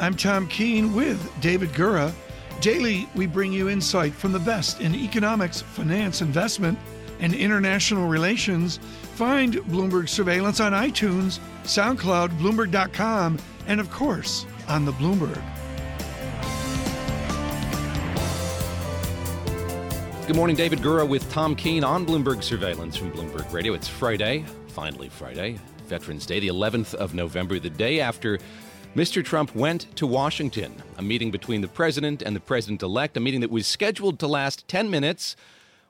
I'm Tom Keene with David Gura. Daily, we bring you insight from the best in economics, finance, investment, and international relations. Find Bloomberg Surveillance on iTunes, SoundCloud, Bloomberg.com, and of course, on the Bloomberg. Good morning, David Gura with Tom Keene on Bloomberg Surveillance from Bloomberg Radio. It's Friday, finally Friday, Veterans Day, the 11th of November, the day after Mr. Trump went to Washington, a meeting between the president and the president elect, a meeting that was scheduled to last 10 minutes,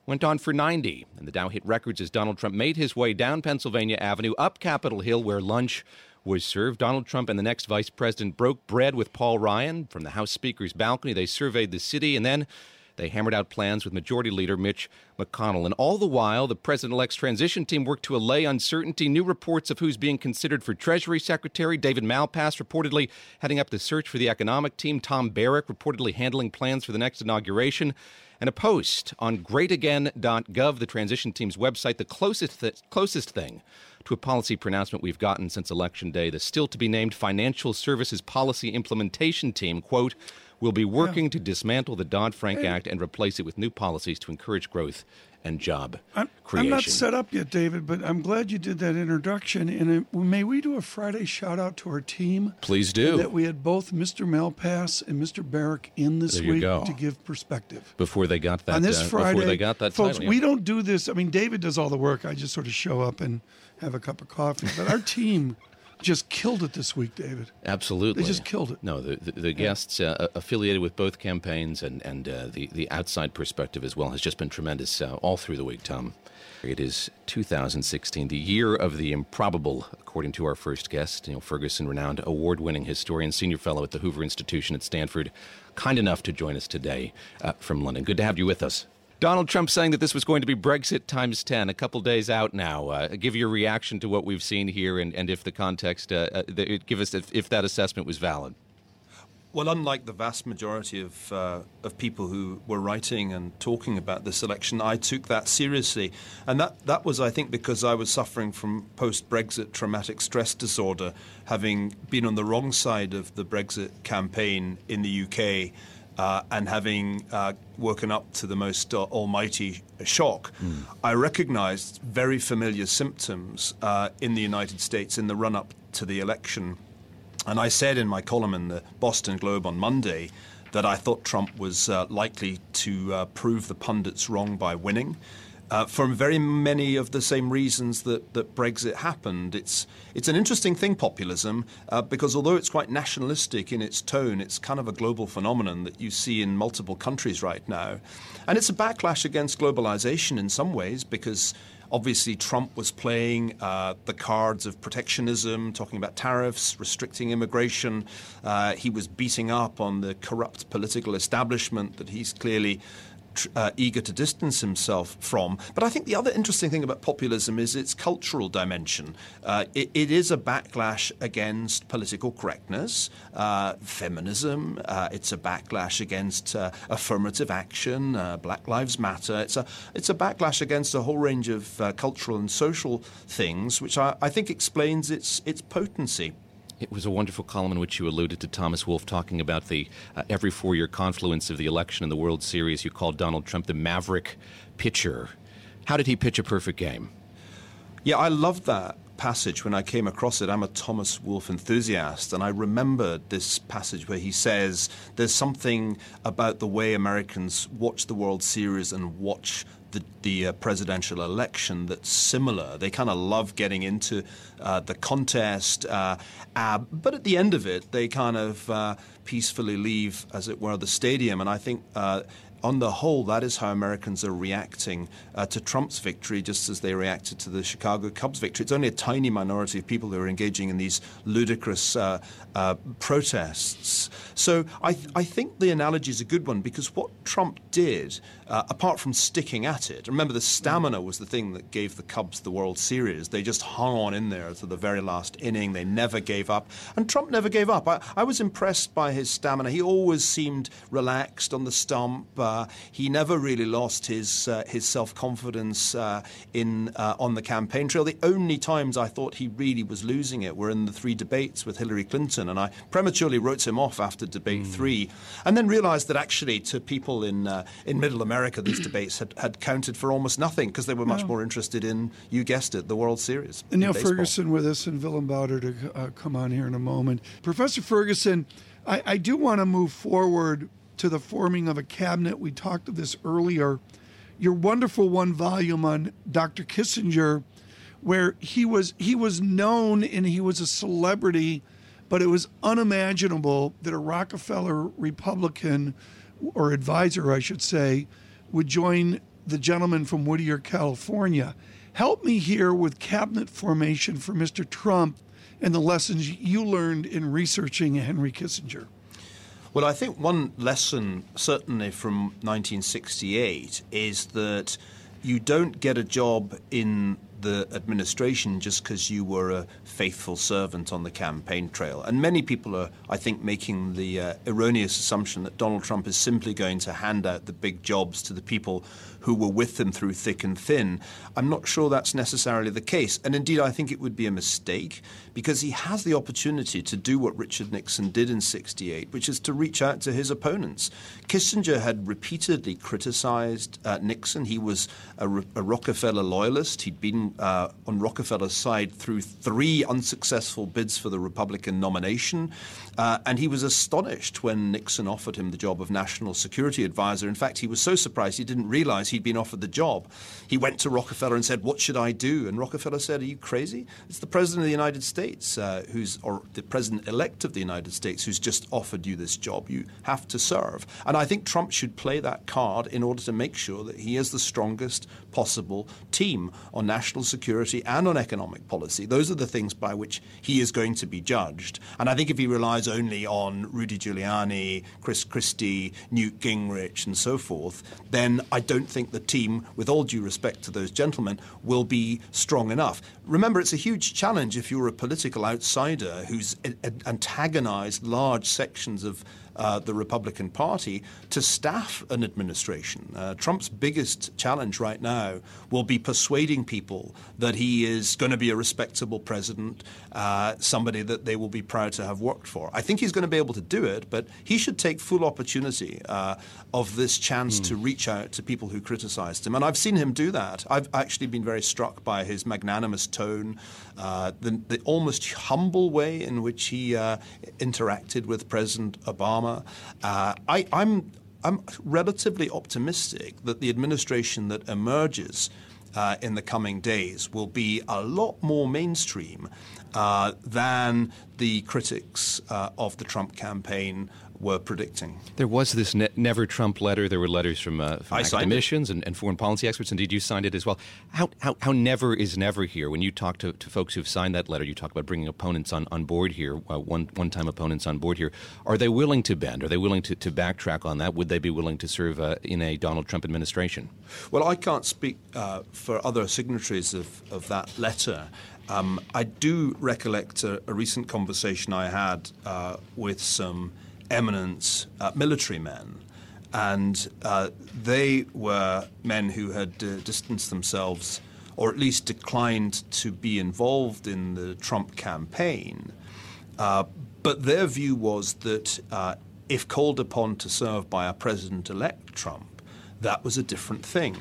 went on for 90. And the Dow hit records as Donald Trump made his way down Pennsylvania Avenue, up Capitol Hill, where lunch was served. Donald Trump and the next vice president broke bread with Paul Ryan from the House Speaker's balcony. They surveyed the city and then they hammered out plans with Majority Leader Mitch McConnell. And all the while, the president elect's transition team worked to allay uncertainty. New reports of who's being considered for Treasury Secretary. David Malpass reportedly heading up the search for the economic team. Tom Barrack reportedly handling plans for the next inauguration. And a post on greatagain.gov, the transition team's website, the closest, th- closest thing to a policy pronouncement we've gotten since Election Day. The still to be named Financial Services Policy Implementation Team, quote, will be working yeah. to dismantle the Dodd Frank Act and replace it with new policies to encourage growth and job I'm, creation. I'm not set up yet, David, but I'm glad you did that introduction. And it, may we do a Friday shout out to our team? Please do. That we had both Mr. Malpass and Mr. Barrack in this there week to give perspective. Before they got that. On this uh, Friday, before they got that folks, title, we don't do this. I mean, David does all the work. I just sort of show up and have a cup of coffee. But our team just killed it this week, David. Absolutely, they just killed it. No, the the, the guests uh, affiliated with both campaigns and and uh, the the outside perspective as well has just been tremendous uh, all through the week, Tom. It is 2016, the year of the improbable, according to our first guest, Niall Ferguson, renowned award-winning historian, senior fellow at the Hoover Institution at Stanford, kind enough to join us today uh, from London. Good to have you with us. Donald Trump saying that this was going to be Brexit times 10, a couple days out now. Uh, give your reaction to what we've seen here and, and if the context, uh, uh, give us if, if, that assessment was valid. Well, unlike the vast majority of, uh, of people who were writing and talking about this election, I took that seriously. And that, that was, I think, because I was suffering from post Brexit traumatic stress disorder, having been on the wrong side of the Brexit campaign in the UK uh, and having uh, woken up to the most uh, almighty shock, mm. I recognized very familiar symptoms uh, in the United States in the run up to the election. And I said in my column in the Boston Globe on Monday that I thought Trump was uh, likely to uh, prove the pundits wrong by winning uh, for very many of the same reasons that, that Brexit happened. It's, it's an interesting thing, populism, uh, because although it's quite nationalistic in its tone, it's kind of a global phenomenon that you see in multiple countries right now. And it's a backlash against globalization in some ways because Obviously, Trump was playing uh, the cards of protectionism, talking about tariffs, restricting immigration. Uh, he was beating up on the corrupt political establishment that he's clearly uh, eager to distance himself from. But I think the other interesting thing about populism is its cultural dimension. Uh, it, it is a backlash against political correctness, uh, feminism. Uh, it's a backlash against uh, affirmative action, uh, Black Lives Matter. It's a it's a backlash against a whole range of cultural and social things, which I, I think explains its its potency. It was a wonderful column in which you alluded to Thomas Wolfe talking about the uh, every four year confluence of the election and the World Series. You called Donald Trump the maverick pitcher. How did he pitch a perfect game? Yeah, I loved that passage when I came across it. I'm a Thomas Wolfe enthusiast, and I remembered this passage where he says there's something about the way Americans watch the World Series and watch the, the uh, presidential election that's similar. They kind of love getting into uh, the contest, uh, but at the end of it, they kind of uh, peacefully leave, as it were, the stadium. And I think uh, on the whole, that is how Americans are reacting uh, to Trump's victory, just as they reacted to the Chicago Cubs victory. It's only a tiny minority of people who are engaging in these ludicrous uh, uh, protests. So I, th- I, think the analogy is a good one because what Trump did, uh, apart from sticking at it, remember the stamina was the thing that gave the Cubs the World Series. They just hung on in there to the very last inning. They never gave up. And Trump never gave up. I, I was impressed by his stamina. He always seemed relaxed on the stump. Uh, he never really lost his, uh, his self confidence uh, in, uh, on the campaign trail. The only times I thought he really was losing it were in the three debates with Hillary Clinton. And I prematurely wrote him off after debate mm. three, and then realized that actually to people in, uh, in middle America, these debates had, had counted for almost nothing because they were much more interested in, you guessed it, the World Series. And Niall Ferguson with us and Willem Buiter to uh, come on here in a moment. Professor Ferguson, I, I do want to move forward to the forming of a cabinet. We talked of this earlier. Your wonderful one volume on Dr. Kissinger, where he was he was known and he was a celebrity, but it was unimaginable that a Rockefeller Republican or advisor, I should say, would join the gentleman from Whittier, California. Help me here with cabinet formation for Mr. Trump and the lessons you learned in researching Henry Kissinger. Well, I think one lesson, certainly from 1968, is that you don't get a job in the administration just because you were a faithful servant on the campaign trail. And many people are, I think, making the uh, erroneous assumption that Donald Trump is simply going to hand out the big jobs to the people who were with him through thick and thin. I'm not sure that's necessarily the case. And indeed, I think it would be a mistake because he has the opportunity to do what Richard Nixon did in 68, which is to reach out to his opponents. Kissinger had repeatedly criticized uh, Nixon. He was a, a, Rockefeller loyalist. He'd been uh, on Rockefeller's side through three unsuccessful bids for the Republican nomination. Uh, and he was astonished when Nixon offered him the job of national security advisor. In fact, he was so surprised he didn't realize he'd been offered the job. He went to Rockefeller and said, What should I do? And Rockefeller said, Are you crazy? It's the President of the United States uh, who's, or the President elect of the United States who's just offered you this job. You have to serve. And I think Trump should play that card in order to make sure that he is the strongest possible team on national security and on economic policy. Those are the things by which he is going to be judged. And I think if he relies only on Rudy Giuliani, Chris Christie, Newt Gingrich, and so forth, then I don't think the team, with all due respect to those gentlemen, will be strong enough. Remember, it's a huge challenge if you're a political outsider who's antagonized large sections of uh, the Republican Party to staff an administration. Uh, Trump's biggest challenge right now will be persuading people that he is going to be a respectable president, uh, somebody that they will be proud to have worked for. I think he's going to be able to do it, but he should take full opportunity uh, of this chance mm. to reach out to people who criticized him. And I've seen him do that. I've actually been very struck by his magnanimous tone, uh, the, the, almost humble way in which he uh, interacted with President Obama. Uh, I, I'm, I'm relatively optimistic that the administration that emerges uh, in the coming days will be a lot more mainstream uh, than the critics uh, of the Trump campaign were predicting. There was this ne- Never Trump letter. There were letters from, uh, from academicians and, and, foreign policy experts. Indeed, you signed it as well. How, how, how never is never here? When you talk to, to folks who've signed that letter, you talk about bringing opponents on, on board here, uh, one, one-time opponents on board here. Are they willing to bend? Are they willing to, to backtrack on that? Would they be willing to serve uh, in a Donald Trump administration? Well, I can't speak uh, for other signatories of, of that letter. Um, I do recollect a, a, recent conversation I had uh, with some – eminent uh, military men. And uh, they were men who had uh, distanced themselves, or at least declined to be involved in the Trump campaign. Uh, but their view was that uh, if called upon to serve by a president elect Trump, that was a different thing.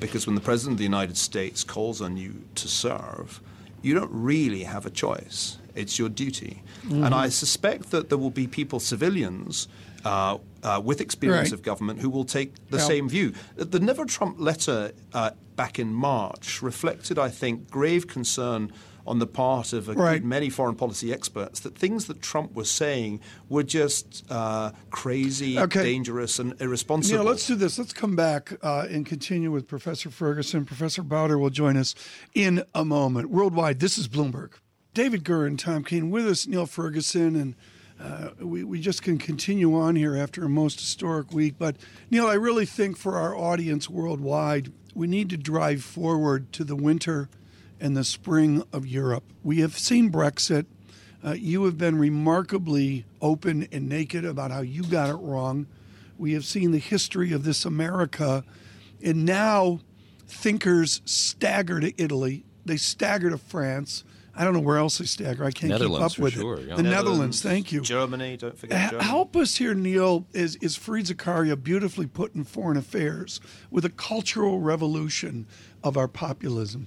Because when the President of the United States calls on you to serve, you don't really have a choice. It's your duty. Mm-hmm. And I suspect that there will be people, civilians, uh, uh, with experience Right. of government who will take the Yeah. same view. The Never Trump letter uh, back in March reflected, I think, grave concern on the part of a good Right. many foreign policy experts that things that Trump was saying were just uh, crazy, Okay. dangerous, and irresponsible. Niall, let's do this. Let's come back uh, and continue with Professor Ferguson. Professor Buiter will join us in a moment. Worldwide, this is Bloomberg. David Gura Tom Keene with us, Niall Ferguson, and uh, we, we just can continue on here after a most historic week. But, Niall, I really think for our audience worldwide, we need to drive forward to the winter and the spring of Europe. We have seen Brexit. Uh, you have been remarkably open and naked about how you got it wrong. We have seen the history of this America, and now thinkers stagger to Italy. They stagger to France. I don't know where else they stagger. I can't keep up with sure, it. yeah. The Netherlands, thank you. Germany, don't forget Germany. Help us here, Niall. Is is Fareed Zakaria beautifully put in Foreign Affairs with a cultural revolution of our populism?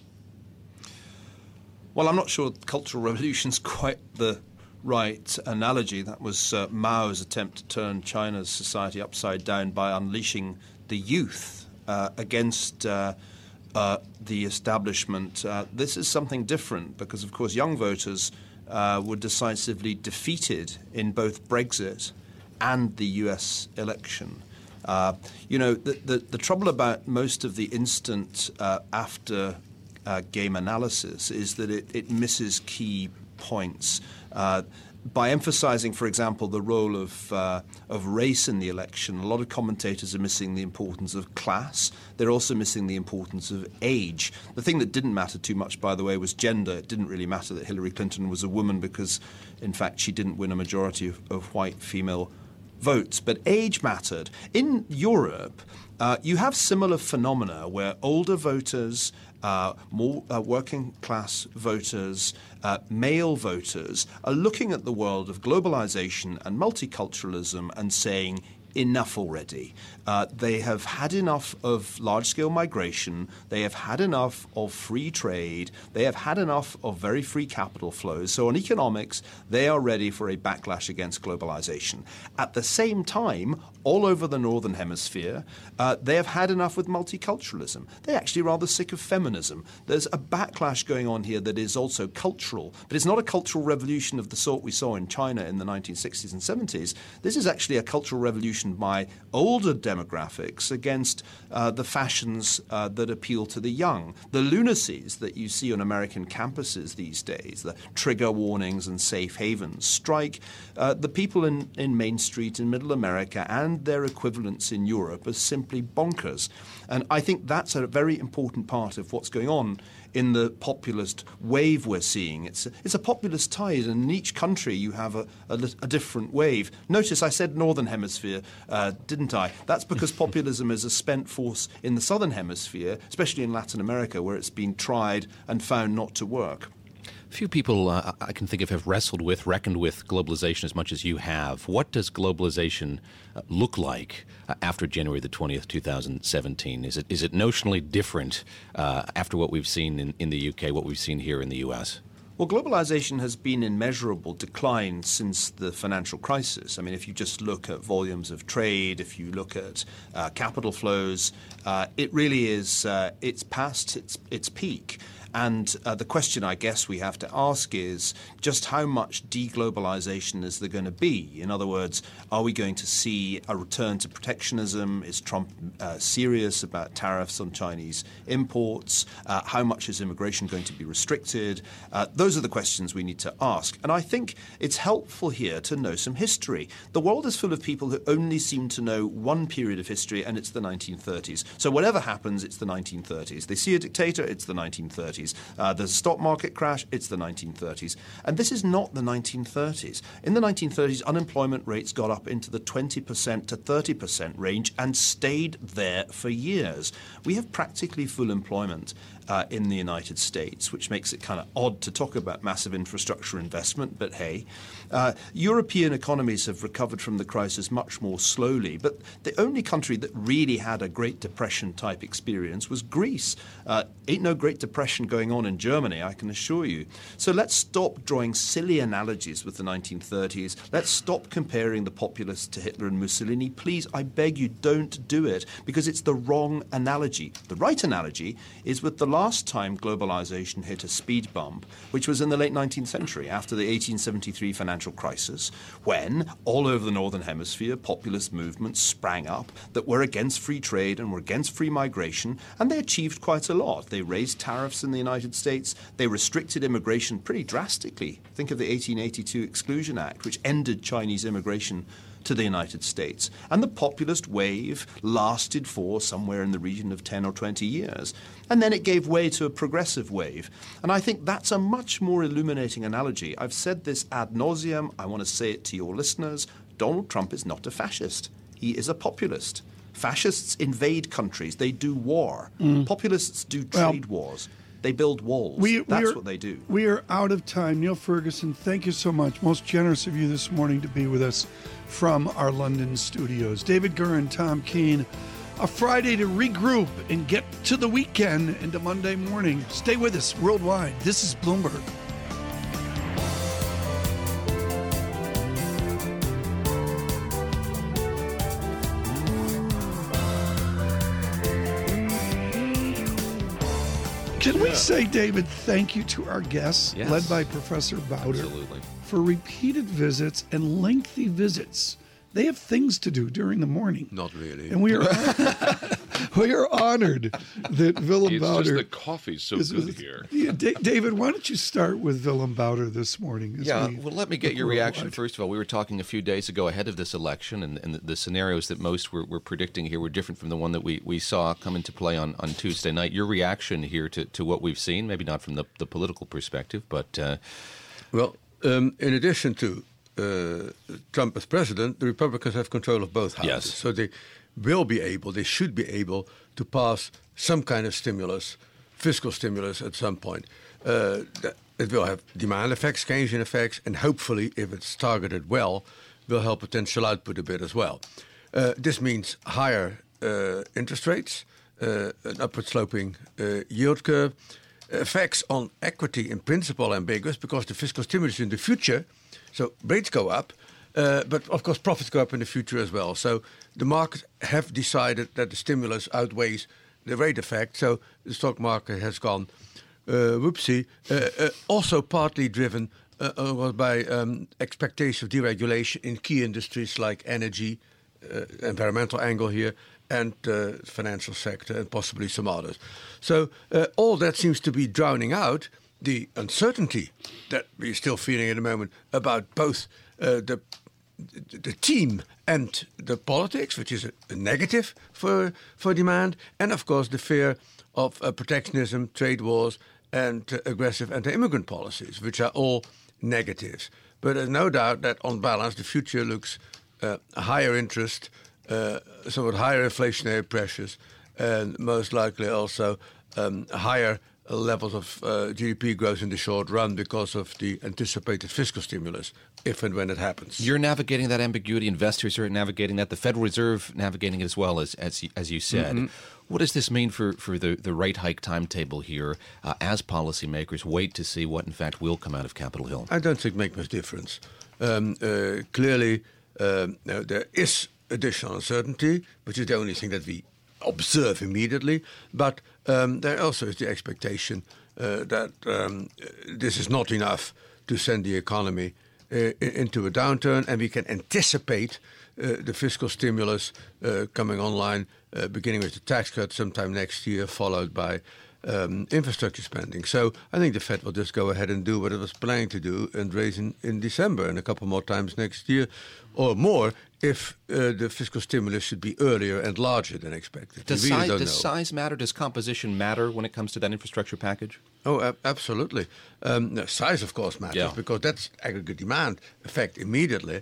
Well, I'm not sure Cultural Revolution's quite the right analogy. That was uh, Mao's attempt to turn China's society upside down by unleashing the youth uh, against uh, uh, the establishment. Uh, this is something different because, of course, young voters uh, were decisively defeated in both Brexit and the US election. Uh, you know, the, the, the trouble about most of the instant uh, after uh, game analysis is that it, it misses key points. By emphasizing, for example, the role of, uh, of race in the election, a lot of commentators are missing the importance of class. They're also missing the importance of age. The thing that didn't matter too much, by the way, was gender. It didn't really matter that Hillary Clinton was a woman because, in fact, she didn't win a majority of, of white female votes, but age mattered. In Europe, uh, you have similar phenomena where older voters, uh, more uh, working class voters, uh, male voters are looking at the world of globalization and multiculturalism and saying, enough already. Uh, they have had enough of large scale migration. They have had enough of free trade. They have had enough of very free capital flows. So, on economics, they are ready for a backlash against globalization. At the same time, all over the Northern Hemisphere, uh, they have had enough with multiculturalism. They're actually rather sick of feminism. There's a backlash going on here that is also cultural, but it's not a cultural revolution of the sort we saw in China in the 1960s and 70s. This is actually a cultural revolution by older demographics against uh, the fashions uh, that appeal to the young. The lunacies that you see on American campuses these days, the trigger warnings and safe havens, strike uh, the people in, in Main Street in Middle America and their equivalents in Europe as simply bonkers. And I think that's a very important part of what's going on in the populist wave we're seeing. It's a, it's a populist tide, and in each country you have a, a, a different wave. Notice I said northern hemisphere, uh, didn't I? That's because populism is a spent force in the southern hemisphere, especially in Latin America, where it's been tried and found not to work. Few people uh, I can think of have wrestled with, reckoned with globalization as much as you have. What does globalization uh, look like uh, after January the 20th, 2017? Is it, is it notionally different uh, after what we've seen in, in the UK, what we've seen here in the US? Well, globalization has been in measurable decline since the financial crisis. I mean, if you just look at volumes of trade, if you look at uh, capital flows, uh, it really is, uh, it's past its, its peak. And uh, the question I guess we have to ask is just how much deglobalization is there going to be? In other words, are we going to see a return to protectionism? Is Trump uh, serious about tariffs on Chinese imports? Uh, how much is immigration going to be restricted? Uh, those are the questions we need to ask. And I think it's helpful here to know some history. The world is full of people who only seem to know one period of history, and it's the 1930s. So whatever happens, it's the 1930s. They see a dictator, it's the 1930s. Uh, there's a stock market crash, it's the 1930s. And this is not the 1930s. In the 1930s, unemployment rates got up into the 20% to 30% range and stayed there for years. We have practically full employment. uh, in the United States, which makes it kind of odd to talk about massive infrastructure investment, but hey. Uh, European economies have recovered from the crisis much more slowly, but the only country that really had a Great Depression type experience was Greece. Uh, ain't no Great Depression going on in Germany, I can assure you. So let's stop drawing silly analogies with the 1930s. Let's stop comparing the populists to Hitler and Mussolini. Please, I beg you, don't do it because it's the wrong analogy. The right analogy is with the last time globalization hit a speed bump, which was in the late 19th century after the 1873 financial crisis, when all over the Northern Hemisphere populist movements sprang up that were against free trade and were against free migration, and they achieved quite a lot. They raised tariffs in the United States, they restricted immigration pretty drastically. Think of the 1882 Exclusion Act, which ended Chinese immigration to the United States. And the populist wave lasted for somewhere in the region of 10 or 20 years. And then it gave way to a progressive wave. And I think that's a much more illuminating analogy. I've said this ad nauseum. I want to say it to your listeners. Donald Trump is not a fascist, he is a populist. Fascists invade countries, they do war. Mm. Populists do trade well, wars. They build walls. We, That's we are, what they do. We are out of time. Niall Ferguson, thank you so much. Most generous of you this morning to be with us from our London studios. David Gura Tom Keene. A Friday to regroup and get to the weekend into Monday morning. Stay with us worldwide. This is Bloomberg. Can we say, David, thank you to our guests, yes. led by Professor Buiter, Absolutely. for repeated visits and lengthy visits they have things to do during the morning. Not really. And we are we are honored that Willem it's Buiter. Just the coffee's so is, good here. Yeah, D- David, why don't you start with Willem Buiter this morning? Yeah, we well, let me get your reaction first of all. We were talking a few days ago ahead of this election, and, and the, the, scenarios that most were, were, predicting here were different from the one that we, we saw come into play on, on Tuesday night. Your reaction here to, to what we've seen, maybe not from the, the political perspective, but. Uh, well, um, in addition to uh, Trump as president, the Republicans have control of both houses. Yes. So they will be able, they should be able to pass some kind of stimulus, fiscal stimulus at some point. Uh, it will have demand effects, Keynesian effects, and hopefully, if it's targeted well, will help potential output a bit as well. Uh, this means higher uh, interest rates, uh, an upward sloping uh, yield curve, effects on equity in principle ambiguous because the fiscal stimulus in the future so rates go up, uh, but of course profits go up in the future as well. So the markets have decided that the stimulus outweighs the rate effect. So the stock market has gone uh, whoopsie. Uh, uh also partly driven uh, uh, by um, expectation of deregulation in key industries like energy, environmental angle here, and the financial sector, and possibly some others. So all that seems to be drowning out the uncertainty that we're still feeling at the moment about both uh, the the team and the politics, which is a, a, negative for for demand, and of course the fear of uh, protectionism, trade wars, and uh, aggressive anti-immigrant policies, which are all negatives. But there's no doubt that on balance, the future looks uh, higher interest, uh, somewhat higher inflationary pressures, and most likely also um, higher levels of uh, GDP growth in the short run because of the anticipated fiscal stimulus, if and when it happens. You're navigating that ambiguity. Investors are navigating that. The Federal Reserve navigating it as well as as, as you said. Mm-hmm. What does this mean for, for the, the rate hike timetable here uh, as policymakers wait to see what, in fact, will come out of Capitol Hill? I don't think it makes much difference. Um, uh, clearly, um, there is additional uncertainty, which is the only thing that we observe immediately. But um, there also is the expectation uh, that um, this is not enough to send the economy uh, into a downturn, and we can anticipate uh, the fiscal stimulus uh, coming online, uh, beginning with the tax cut sometime next year, followed by um, infrastructure spending. So I think the Fed will just go ahead and do what it was planning to do and raise in, in December and a couple more times next year or more if uh, the fiscal stimulus should be earlier and larger than expected. Does, really size, does size, matter? Does composition matter when it comes to that infrastructure package? Oh, ab- absolutely. Um, no, size, of course, matters yeah. because that's aggregate demand effect immediately.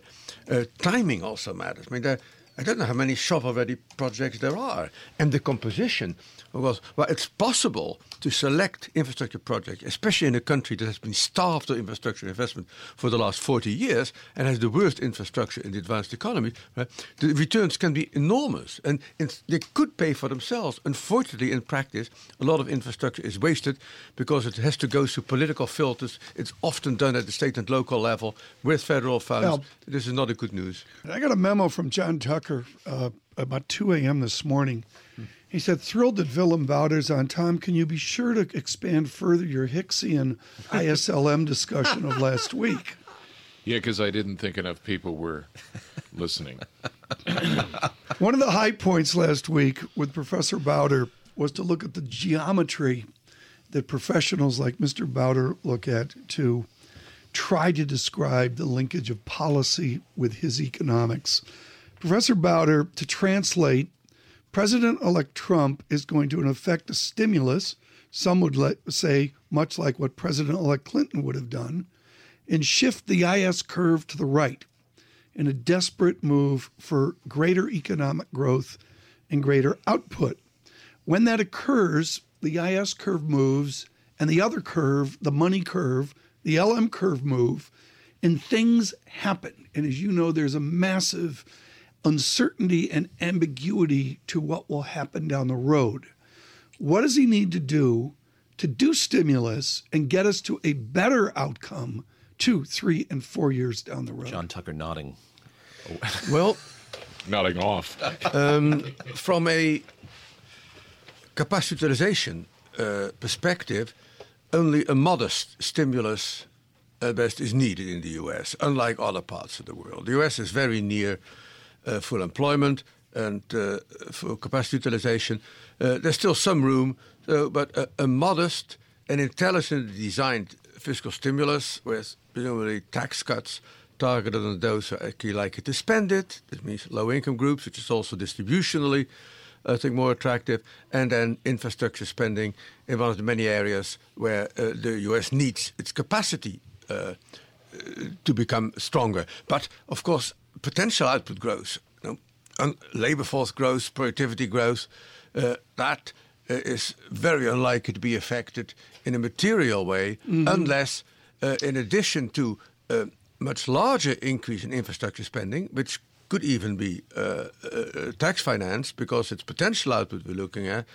Uh, timing also matters. I mean, there I don't know how many shovel-ready projects there are, and the composition. Was, well, it's possible to select infrastructure projects, especially in a country that has been starved of infrastructure investment for the last 40 years and has the worst infrastructure in the advanced economy. Right? The returns can be enormous, and they could pay for themselves. Unfortunately, in practice, a lot of infrastructure is wasted because it has to go through political filters. It's often done at the state and local level with federal funds. Well, this is not a good news. I got a memo from John Tucker uh, about 2 a.m. this morning. He said, thrilled that Willem Buiter's on. Tom, can you be sure to expand further your Hicksian ISLM discussion of last week? Yeah, because I didn't think enough people were listening. One of the high points last week with Professor Buiter was to look at the geometry that professionals like Mr. Buiter look at to try to describe the linkage of policy with his economics. Professor Buiter, to translate, President elect Trump is going to, in effect, a stimulus, some would let, say, much like what President elect Clinton would have done, and shift the IS curve to the right in a desperate move for greater economic growth and greater output. When that occurs, the IS curve moves, and the other curve, the money curve, the LM curve move, and things happen. And as you know, there's a massive uncertainty and ambiguity to what will happen down the road. What does he need to do to do stimulus and get us to a better outcome two, three, and four years down the road? John Tucker nodding. well, nodding off. Um, from a capacity utilization uh, perspective, only a modest stimulus at best is needed in the US, unlike other parts of the world. The US is very near uh, full employment and uh, for capacity utilization. Uh, there's still some room, but a, modest and intelligently designed fiscal stimulus with presumably tax cuts targeted on those who are actually like it to spend it. That means low income groups, which is also distributionally, I think, more attractive. And then infrastructure spending in one of the many areas where uh, the US needs its capacity uh, to become stronger. But of course, potential output growth, you know, labor force growth, productivity growth, uh, that uh, is very unlikely to be affected in a material way mm-hmm. unless, uh, in addition to a much larger increase in infrastructure spending, which could even be uh, uh, tax financed because it's potential output we're looking at,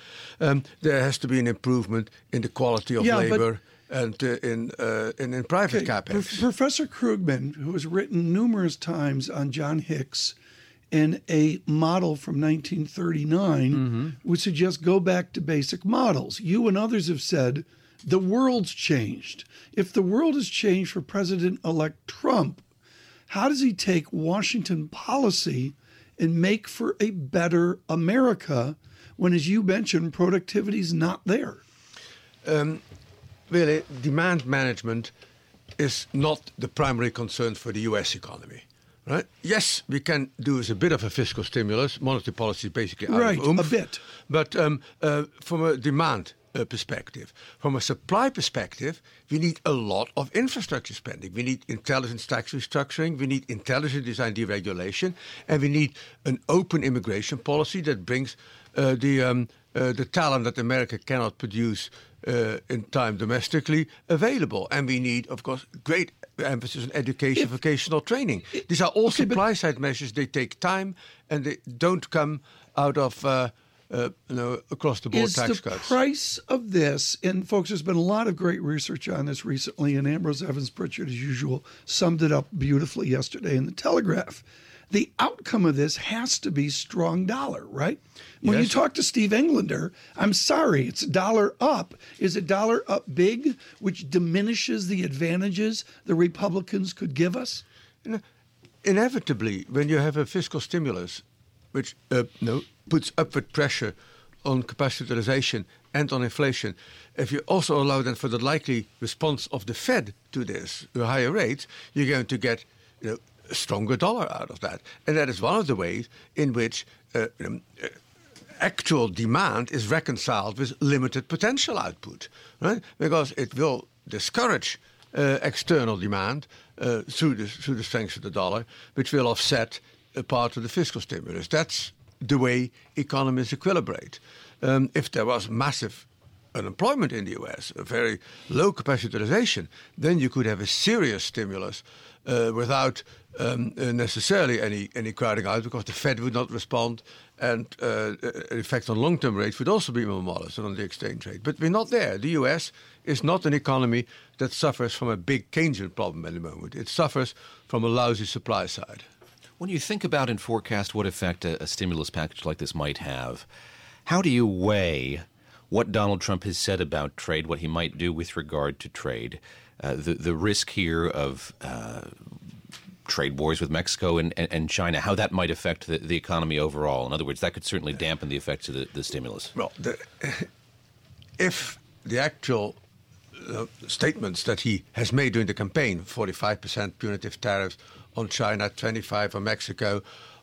um, there has to be an improvement in the quality of yeah, labor and uh, in, uh, in, in private okay. capex. Professor Krugman, who has written numerous times on John Hicks in a model from 1939, mm-hmm. would suggest go back to basic models. You and others have said the world's changed. If the world has changed for President elect Trump, how does he take Washington policy and make for a better America when, as you mentioned, productivity is not there? Um, really, demand management is not the primary concern for the US economy. Right? Yes, we can do a bit of a fiscal stimulus. Monetary policy is basically out right, of oomph, a bit. But um, uh, from a demand uh, perspective, from a supply perspective, we need a lot of infrastructure spending. We need intelligent tax restructuring. We need intelligent design deregulation, and we need an open immigration policy that brings uh, the um, uh, the talent that America cannot produce uh, in time domestically available. And we need, of course, great emphasis on education, if, vocational training. These are all okay, supply side measures. They take time and they don't come out of. Uh, uh, you know, across the board is tax the cuts. price of this, and folks, there's been a lot of great research on this recently, and Ambrose Evans Pritchard, as usual, summed it up beautifully yesterday in the Telegraph the outcome of this has to be strong dollar, right? When yes. you talk to Steve Englander, I'm sorry, it's dollar up. Is it dollar up big, which diminishes the advantages the Republicans could give us? Inevitably, when you have a fiscal stimulus, which uh, no, puts upward pressure on capacity utilization and on inflation, if you also allow then for the likely response of the Fed to this, to higher rates, you're going to get you know, a stronger dollar out of that. And that is one of the ways in which uh, um, uh, actual demand is reconciled with limited potential output, right? Because it will discourage uh, external demand uh, through, the, through the strength of the dollar, which will offset a part of the fiscal stimulus. That's the way economies equilibrate. Um, if there was massive unemployment in the US, a very low capacity utilization, then you could have a serious stimulus uh, without um, necessarily any, any crowding out because the Fed would not respond and uh, an effect on long term rates would also be more modest on the exchange rate. But we're not there. The US is not an economy that suffers from a big Keynesian problem at the moment, it suffers from a lousy supply side. When you think about and forecast what effect a, a stimulus package like this might have, how do you weigh what Donald Trump has said about trade, what he might do with regard to trade, uh, the the risk here of uh, trade wars with Mexico and, and, and, China, how that might affect the, the economy overall. In other words, that could certainly dampen the effects of the, the stimulus. Well, the, if the actual uh, statements that he has made during the campaign 45% punitive tariffs on China, 25 on Mexico,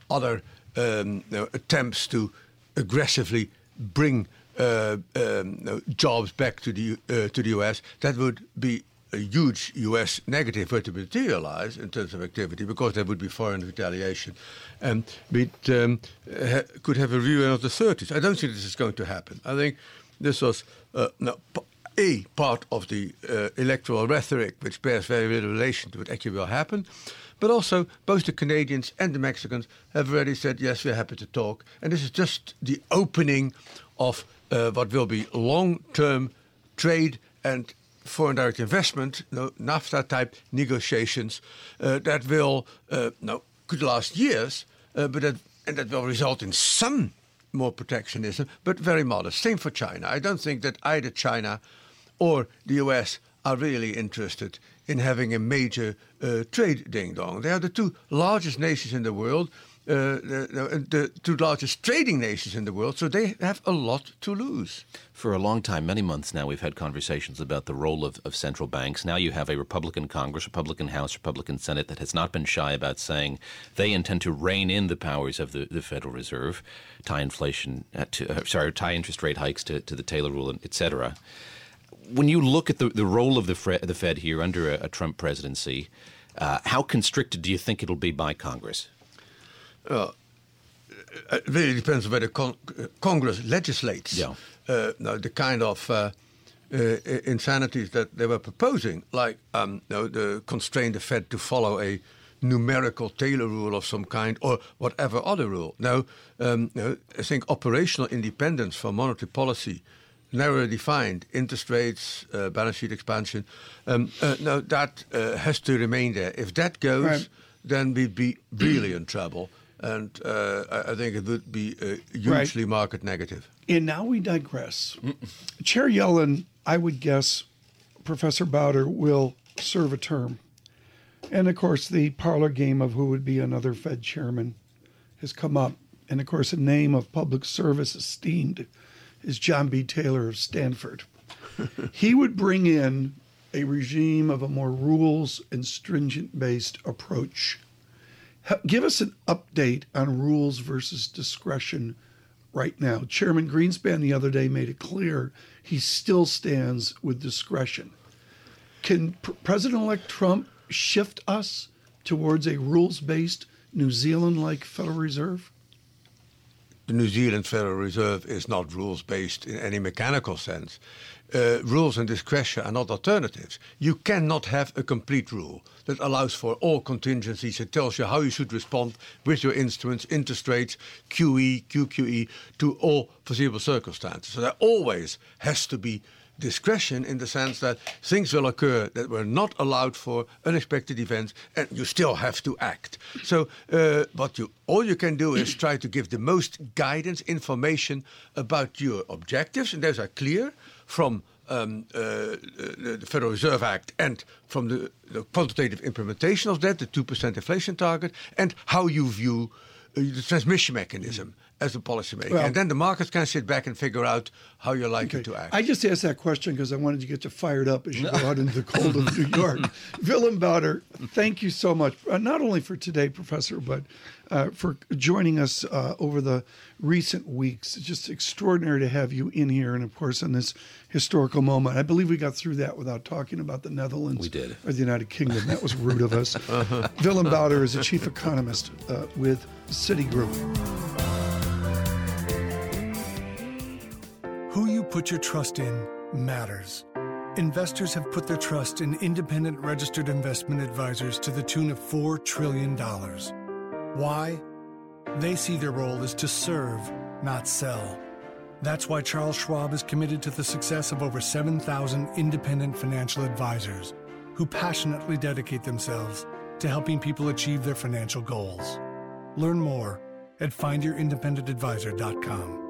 other um, you know, attempts to aggressively bring uh, um, jobs back to the uh, to the U.S. That would be a huge U.S. negative were to materialize in terms of activity, because there would be foreign retaliation, and it um, ha could have a review of the 30s. I don't think this is going to happen. I think this was uh, no, a part of the uh, electoral rhetoric, which bears very little relation to what actually will happen. But also, both the Canadians and the Mexicans have already said, yes, we're happy to talk. And this is just the opening of uh, what will be long term trade and foreign direct investment, no, NAFTA type negotiations uh, that will uh, no, could last years, uh, but that, and that will result in some more protectionism, but very modest. Same for China. I don't think that either China or the US are really interested in having a major uh, trade ding dong. They are the two largest nations in the world. Uh, the, the, two largest trading nations in the world, so they have a lot to lose. For a long time, many months now, we've had conversations about the role of, of central banks. Now you have a Republican Congress, Republican House, Republican Senate that has not been shy about saying they intend to rein in the powers of the, the Federal Reserve, tie inflation, uh, to, uh, sorry, tie interest rate hikes to, to the Taylor rule, et cetera when you look at the, the role of the, Fed, the Fed here under a, a Trump presidency, uh, how constricted do you think it'll be by Congress? Uh, it really depends on whether con- Congress legislates. Yeah. Uh, now, the kind of uh, uh, insanities that they were proposing, like um, you know, the constrain the Fed to follow a numerical Taylor rule of some kind or whatever other rule. Now, um, you know, I think operational independence for monetary policy narrowly defined interest rates, uh, balance sheet expansion. Um, uh, no, that uh, has to remain there. If that goes, right. then we'd be really in trouble. And uh, I, think it would be hugely right. market negative. And now we digress. Chair Yellen, I would guess Professor Buiter will serve a term. And of course, the parlor game of who would be another Fed chairman has come up. And of course, a name of public service esteemed is John B. Taylor of Stanford. he would bring in a regime of a more rules and stringent based approach. Give us an update on rules versus discretion right now. Chairman Greenspan the other day made it clear he still stands with discretion. Can President elect Trump shift us towards a rules based New Zealand like Federal Reserve? the New Zealand Federal Reserve is not rules based in any mechanical sense. Uh, rules and discretion are not alternatives. You cannot have a complete rule that allows for all contingencies. It tells you how you should respond with your instruments, interest rates, QE, QQE, to all foreseeable circumstances. So there always has to be discretion in the sense that things will occur that were not allowed for unexpected events, and you still have to act. So, uh, what you all you can do is try to give the most guidance, information about your objectives, and those are clear from um, uh, the Federal Reserve Act and from the, the, quantitative implementation of that, the 2% inflation target, and how you view uh, the transmission mechanism as a policymaker. Well, and then the markets can sit back and figure out how you like okay. to act. I just asked that question because I wanted to get you fired up as you go out into the cold of New York. Willem Buiter, thank you so much, uh, not only for today, Professor, but uh, for joining us uh, over the recent weeks. It's just extraordinary to have you in here, and of course, in this historical moment. I believe we got through that without talking about the Netherlands. We did. Or the United Kingdom. That was rude of us. uh-huh. Willem Buiter is a chief economist uh, with Citigroup. Who you put your trust in matters. Investors have put their trust in independent registered investment advisors to the tune of $4 trillion. Why? They see their role as to serve, not sell. That's why Charles Schwab is committed to the success of over 7,000 independent financial advisors who passionately dedicate themselves to helping people achieve their financial goals. Learn more at findyourindependentadvisor.com.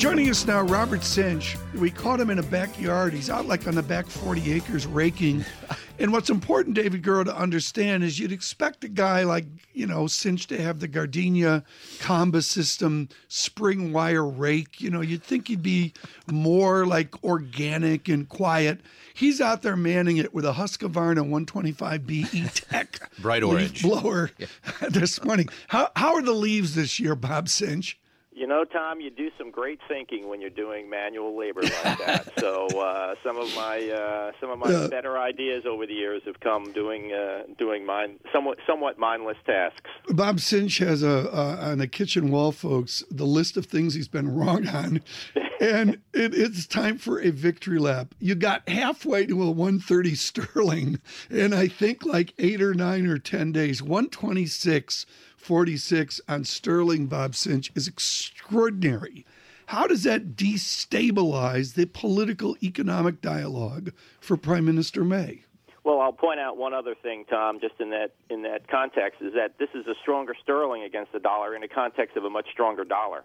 joining us now, Robert Sinche. We caught him in a backyard. He's out like on the back 40 acres raking. and what's important, David Gura, to understand is you'd expect a guy like, you know, Sinche to have the Gardena Comba system spring wire rake. You know, you'd think he'd be more like organic and quiet. He's out there manning it with a Husqvarna 125B E-Tech bright orange blower yeah. this morning. How, how are the leaves this year, Bob Sinche? You know, Tom, you do some great thinking when you're doing manual labor like that. so uh, some of my uh, some of my yeah. better ideas over the years have come doing uh, doing mind somewhat somewhat mindless tasks. Bob Sinche has a uh, on the kitchen wall, folks, the list of things he's been wrong on. and it, it's time for a victory lap. You got halfway to a 130 sterling, and I think like eight or nine or 10 days, 126 46 on Sterling Bob Sinche is extraordinary. How does that destabilize the political economic dialogue for Prime Minister May? Well, I'll point out one other thing, Tom, just in that in that context, is that this is a stronger sterling against the dollar in the context of a much stronger dollar.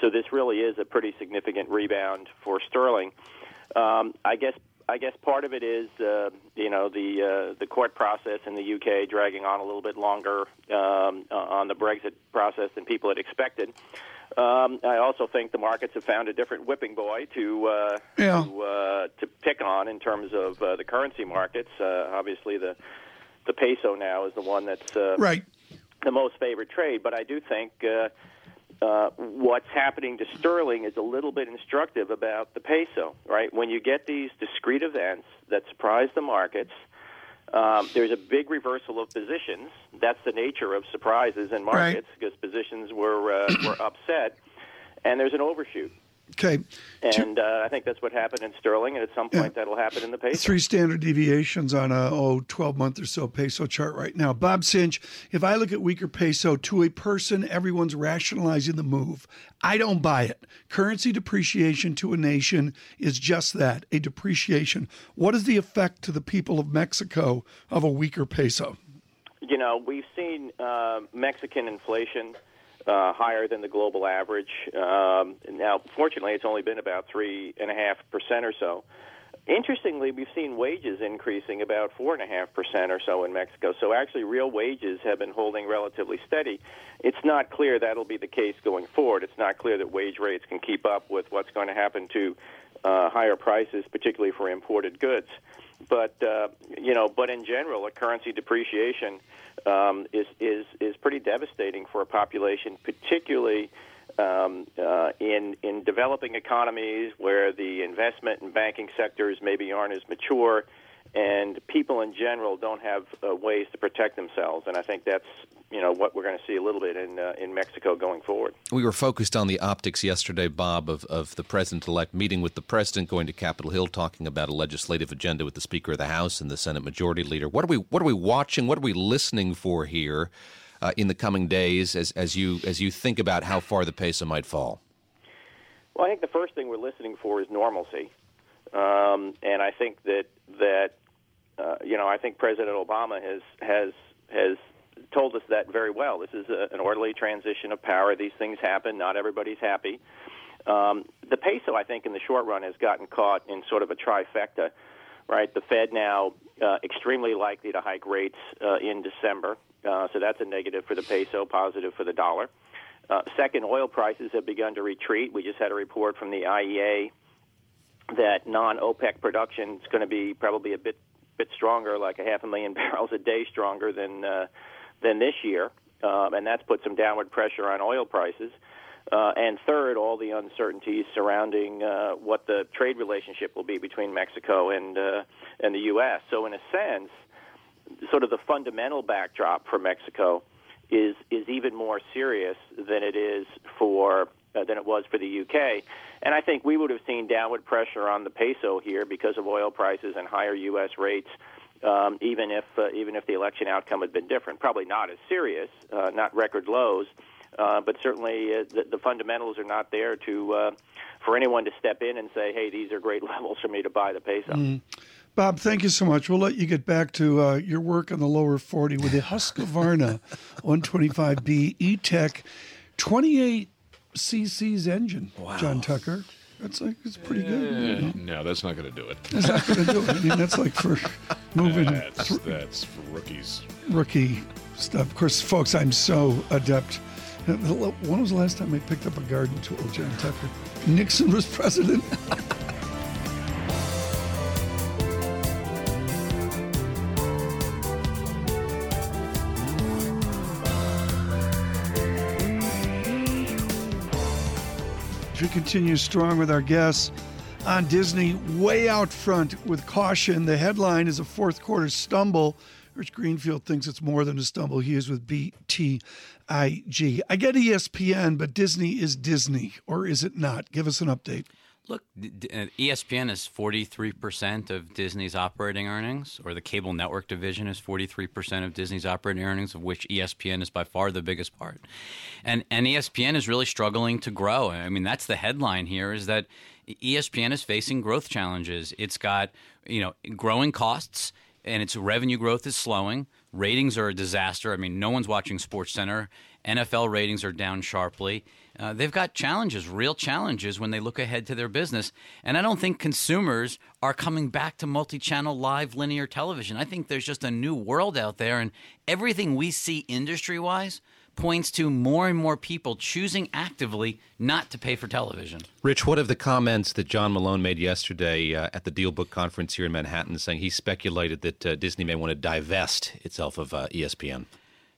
So this really is a pretty significant rebound for sterling. Um, I guess I guess part of it is, uh, you know, the uh, the court process in the UK dragging on a little bit longer um, uh, on the Brexit process than people had expected. Um, I also think the markets have found a different whipping boy to uh, yeah. to, uh, to pick on in terms of uh, the currency markets. Uh, obviously, the the peso now is the one that's uh, right the most favored trade, but I do think. Uh, uh, what's happening to sterling is a little bit instructive about the peso, right? When you get these discrete events that surprise the markets, um, there's a big reversal of positions. That's the nature of surprises in markets right. because positions were uh, were upset, and there's an overshoot. Okay. And uh, I think that's what happened in sterling, and at some point yeah. that'll happen in the peso. Three standard deviations on a oh, 12 month or so peso chart right now. Bob Sinche, if I look at weaker peso to a person, everyone's rationalizing the move. I don't buy it. Currency depreciation to a nation is just that a depreciation. What is the effect to the people of Mexico of a weaker peso? You know, we've seen uh, Mexican inflation uh, higher than the global average. Um, now, fortunately, it's only been about three and a half percent or so. Interestingly, we've seen wages increasing about four and a half percent or so in Mexico. So actually, real wages have been holding relatively steady. It's not clear that'll be the case going forward. It's not clear that wage rates can keep up with what's going to happen to uh, higher prices, particularly for imported goods. But uh, you know, but in general, a currency depreciation um, is is is pretty devastating for a population, particularly um, uh, in in developing economies where the investment and banking sectors maybe aren't as mature, and people in general don't have uh, ways to protect themselves. And I think that's you know what we're going to see a little bit in uh, in Mexico going forward. We were focused on the optics yesterday, Bob, of, of the president elect meeting with the president, going to Capitol Hill, talking about a legislative agenda with the Speaker of the House and the Senate Majority Leader. What are we what are we watching? What are we listening for here uh, in the coming days as as you as you think about how far the peso might fall? Well, I think the first thing we're listening for is normalcy, um, and I think that that uh, you know I think President Obama has has has told us that very well. This is a, an orderly transition of power. These things happen. Not everybody's happy. Um, the peso, I think, in the short run, has gotten caught in sort of a trifecta. Right, the Fed now uh, extremely likely to hike rates uh, in December, uh, so that's a negative for the peso, positive for the dollar. Uh, second, oil prices have begun to retreat. We just had a report from the IEA that non-OPEC production is going to be probably a bit bit stronger, like a half a million barrels a day stronger than uh, than this year, um, and that's put some downward pressure on oil prices. Uh, and third, all the uncertainties surrounding uh, what the trade relationship will be between Mexico and uh, and the U.S. So, in a sense, sort of the fundamental backdrop for Mexico is is even more serious than it is for uh, than it was for the UK. And I think we would have seen downward pressure on the peso here because of oil prices and higher U.S. rates. Um, even if uh, even if the election outcome had been different, probably not as serious, uh, not record lows, uh, but certainly uh, the, the fundamentals are not there to uh, for anyone to step in and say, "Hey, these are great levels for me to buy the peso." Mm. Bob, thank you so much. We'll let you get back to uh, your work on the lower 40 with the Husqvarna 125B E-Tech 28 cc's engine. Wow. John Tucker. That's like it's pretty good. Uh, no, that's not going to do it. That's not going to do it. I mean, that's like for moving. That's, th- that's for rookies. Rookie stuff. Of course, folks, I'm so adept. When was the last time I picked up a garden tool, John Tucker? Nixon was president. we continue strong with our guests on Disney, way out front with caution. The headline is a fourth quarter stumble. Rich Greenfield thinks it's more than a stumble. He is with BTIG. I get ESPN, but Disney is Disney, or is it not? Give us an update. Look, uh, ESPN is 43% of Disney's operating earnings, or the cable network division is 43% of Disney's operating earnings, of which ESPN is by far the biggest part. And, and ESPN is really struggling to grow. I mean, that's the headline here is that ESPN is facing growth challenges. It's got, you know, growing costs and its revenue growth is slowing. Ratings are a disaster. I mean, no one's watching Sports Center. NFL ratings are down sharply uh, they've got challenges, real challenges when they look ahead to their business. And I don't think consumers are coming back to multi channel live linear television. I think there's just a new world out there, and everything we see industry wise points to more and more people choosing actively not to pay for television. Rich, what of the comments that John Malone made yesterday uh, at the DealBook conference here in Manhattan, saying he speculated that uh, Disney may want to divest itself of uh, ESPN?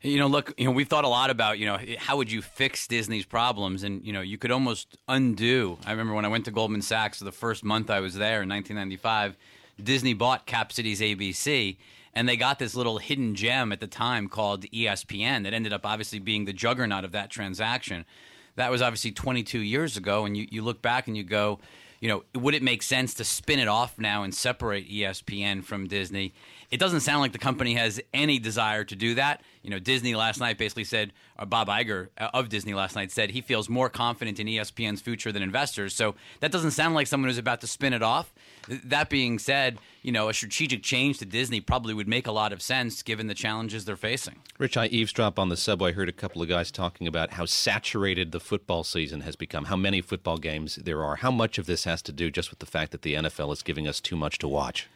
You know, look, you know, we've thought a lot about, you know, how would you fix Disney's problems? And, you know, you could almost undo. I remember when I went to Goldman Sachs, the first month I was there in 1995, Disney bought Cap Cities ABC, and they got this little hidden gem at the time called ESPN that ended up obviously being the juggernaut of that transaction. That was obviously 22 years ago, and you, you look back and you go, you know, would it make sense to spin it off now and separate ESPN from Disney? It doesn't sound like the company has any desire to do that. You know, Disney last night basically said, uh, Bob Iger uh, of Disney last night said he feels more confident in ESPN's future than investors. So that doesn't sound like someone who's about to spin it off. That being said, you know, a strategic change to Disney probably would make a lot of sense given the challenges they're facing. Rich, I eavesdrop on the subway. Heard a couple of guys talking about how saturated the football season has become, how many football games there are. How much of this has to do just with the fact that the NFL is giving us too much to watch?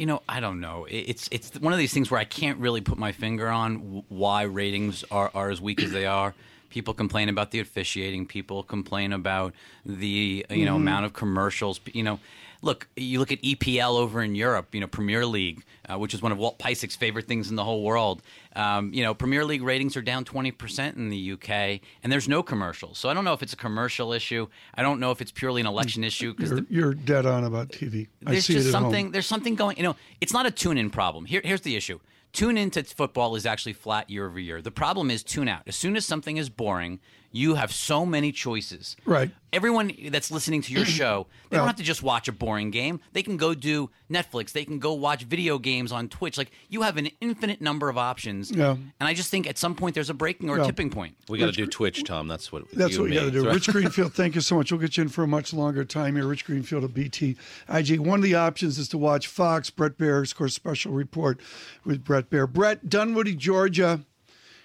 You know, I don't know. It's it's one of these things where I can't really put my finger on why ratings are, are as weak as they are. People complain about the officiating. People complain about the you know mm-hmm. amount of commercials. You know, look, you look at EPL over in Europe, you know, Premier League, uh, which is one of Walt Piecykh's favorite things in the whole world. Um, you know, Premier League ratings are down 20% in the UK, and there's no commercials. So I don't know if it's a commercial issue. I don't know if it's purely an election issue. because you're, you're, dead on about TV. There's just something. Home. There's something going. You know, it's not a tune-in problem. Here, here's the issue. Tune into football is actually flat year over year. The problem is tune out. As soon as something is boring, you have so many choices. Right. Everyone that's listening to your show, they don't have to just watch a boring game. They can go do Netflix. They can go watch video games on Twitch. Like you have an infinite number of options. Yeah. And I just think at some point there's a breaking or yeah. tipping point. We got to do Twitch, Tom. That's what. That's what we got to do. Rich Greenfield, thank you so much. We'll get you in for a much longer time here. Rich Greenfield of BT IG. One of the options is to watch Fox. Bret Baier's, of course, special report with Bret Baier. Bret, Dunwoody, Georgia.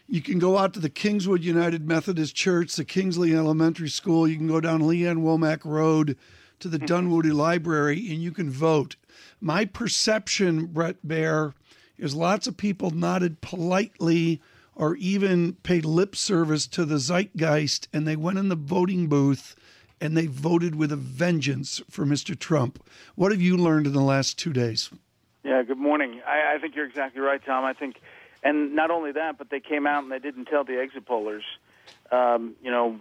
You can go out to the Kingswood United Methodist Church, the Kingsley Elementary School. You can go down Leanne Womack Road to the Dunwoody Library and you can vote. My perception, Bret Baier, is lots of people nodded politely or even paid lip service to the zeitgeist and they went in the voting booth and they voted with a vengeance for Mr. Trump. What have you learned in the last two days? Yeah, good morning. I, I think you're exactly right, Tom. I think, and not only that, but they came out and they didn't tell the exit pollers, um, you know,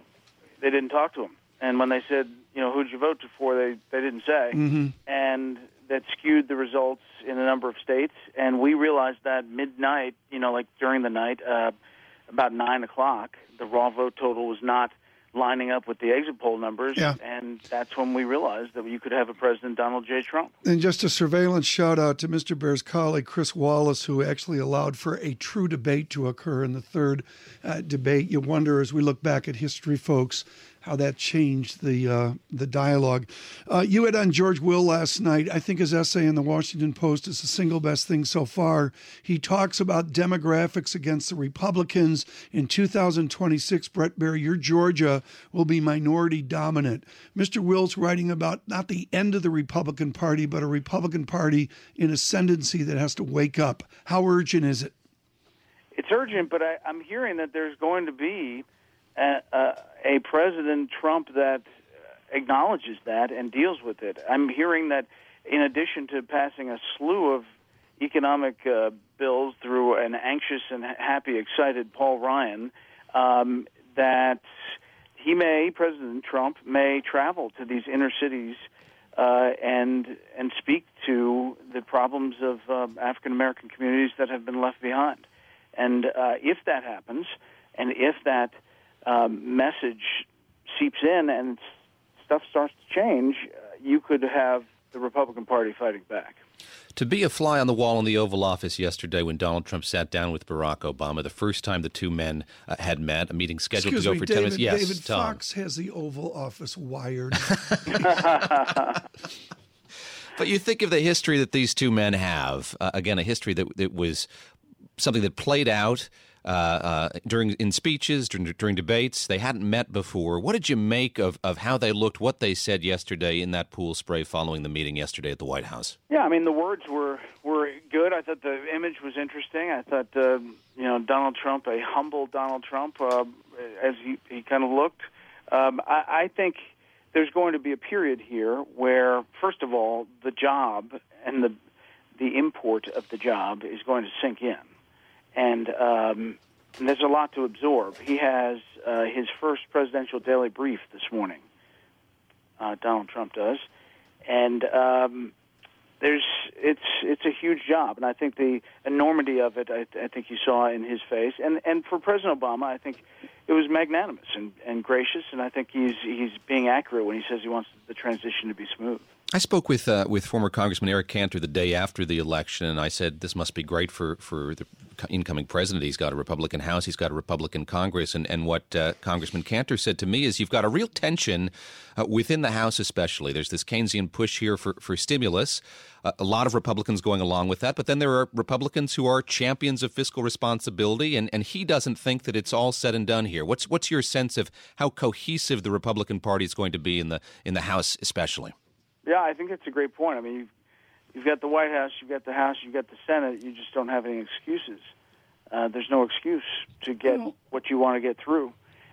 they didn't talk to them. And when they said, you know, who'd you vote for, they, they didn't say. Mm-hmm. And that skewed the results in a number of states. And we realized that midnight, you know, like during the night, uh, about 9 o'clock, the raw vote total was not lining up with the exit poll numbers. Yeah. And that's when we realized that you could have a President Donald J. Trump. And just a surveillance shout out to Mr. Baier's colleague, Chris Wallace, who actually allowed for a true debate to occur in the third uh, debate. You wonder, as we look back at history, folks, how that changed the uh, the dialogue. Uh, you had on George Will last night. I think his essay in the Washington Post is the single best thing so far. He talks about demographics against the Republicans in 2026. Bret Baier, your Georgia will be minority dominant. Mr. Will's writing about not the end of the Republican Party, but a Republican Party in ascendancy that has to wake up. How urgent is it? It's urgent, but I, I'm hearing that there's going to be a, a, a President Trump that acknowledges that and deals with it. I'm hearing that in addition to passing a slew of economic uh, bills through an anxious and happy, excited Paul Ryan, um, that he may, President Trump, may travel to these inner cities uh, and and speak to the problems of uh, African American communities that have been left behind. And uh, if that happens, and if that um, message seeps in and stuff starts to change, uh, you could have the Republican Party fighting back. To be a fly on the wall in the Oval Office yesterday when Donald Trump sat down with Barack Obama, the first time the two men uh, had met, a meeting scheduled Excuse to go me, for David, 10 minutes. Yes, David Tom. Fox has the Oval Office wired. But you think of the history that these two men have. Uh, again, a history that, that was something that played out uh, uh, during in speeches, during, during debates. They hadn't met before. What did you make of, of how they looked, what they said yesterday in that pool spray following the meeting yesterday at the White House? Yeah, I mean the words were were good. I thought the image was interesting. I thought uh, you know Donald Trump, a humble Donald Trump, uh, as he he kind of looked. Um, I, I think there's going to be a period here where, first of all, the job and the the import of the job is going to sink in, and, um, and there's a lot to absorb. He has uh, his first presidential daily brief this morning. Uh, Donald Trump does, and um, there's it's it's a huge job, and I think the enormity of it, I, I think you saw in his face, and and for President Obama, I think it was magnanimous and, and gracious, and I think he's he's being accurate when he says he wants the transition to be smooth. I spoke with uh, with former Congressman Eric Cantor the day after the election, and I said this must be great for, for the incoming president. He's got a Republican House, he's got a Republican Congress, and and what uh, Congressman Cantor said to me is you've got a real tension uh, within the House, especially. There's this Keynesian push here for for stimulus. Uh, a lot of Republicans going along with that, but then there are Republicans who are champions of fiscal responsibility, and, and he doesn't think that it's all said and done here. What's what's your sense of how cohesive the Republican Party is going to be in the in the House, especially? Yeah, I think that's a great point. I mean, you've, you've got the White House, you've got the House, you've got the Senate. You just don't have any excuses. Uh, there's no excuse to get what you want to get through,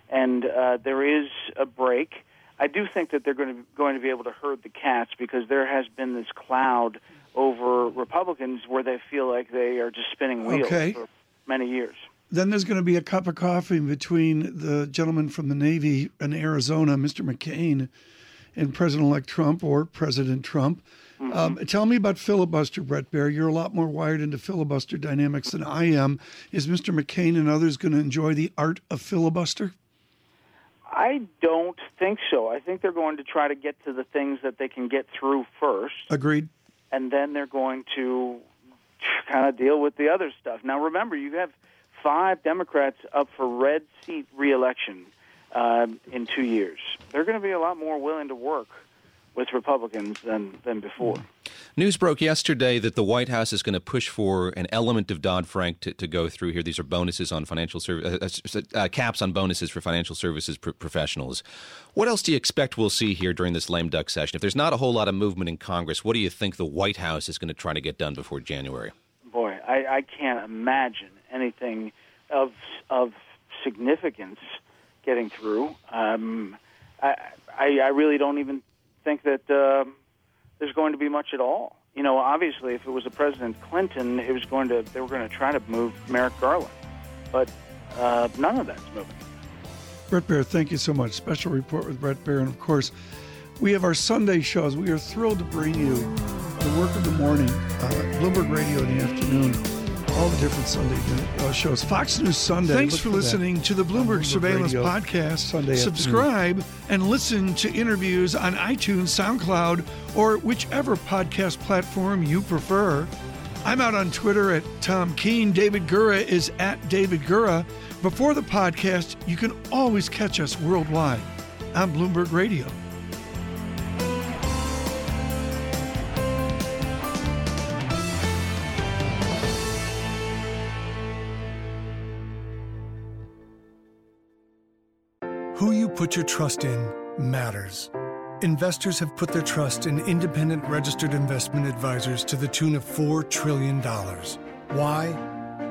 and uh, there is a break. I do think that they're going to going to be able to herd the cats because there has been this cloud over Republicans where they feel like they are just spinning wheels Okay. for many years. then there's going to be a cup of coffee between the gentleman from the Navy in Arizona, Mr. McCain, and President elect Trump or President Trump. Um, tell me about filibuster, Bret Baier. You're a lot more wired into filibuster dynamics than I am. Is Mr. McCain and others going to enjoy the art of filibuster? I don't think so. I think they're going to try to get to the things that they can get through first. Agreed. and then they're going to kind of deal with the other stuff. Now, remember, you have five Democrats up for red seat reelection um, in two years. They're going to be a lot more willing to work with Republicans than than before. News broke yesterday that the White House is going to push for an element of Dodd Frank to, to go through here. These are bonuses on financial service, uh, uh, caps on bonuses for financial services pr- professionals. What else do you expect we'll see here during this lame duck session? If there's not a whole lot of movement in Congress, what do you think the White House is going to try to get done before January? Boy, I, I can't imagine anything of of significance getting through. Um, I, I I really don't even think that uh, there's going to be much at all. You know, obviously, if it was a President Clinton, it was going to they were going to try to move Merrick Garland, but uh, none of that's moving. Bret Baier, thank you so much. Special report with Bret Baier, and of course, we have our Sunday shows. We are thrilled to bring you the work of the morning, uh, Bloomberg Radio in the afternoon, all the different Sunday uh, shows. Fox News Sunday. Thanks for, for listening to the Bloomberg, Bloomberg Surveillance Radio, Podcast. Sunday Subscribe afternoon. and listen to interviews on iTunes, SoundCloud, or whichever podcast platform you prefer. I'm out on Twitter at Tom Keene. David Gura is at David Gura. Before the podcast, you can always catch us worldwide on Bloomberg Radio. Put your trust in matters. Investors have put their trust in independent registered investment advisors to the tune of $4 trillion. Why?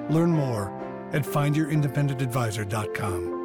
Learn more at findyourindependentadvisor.com.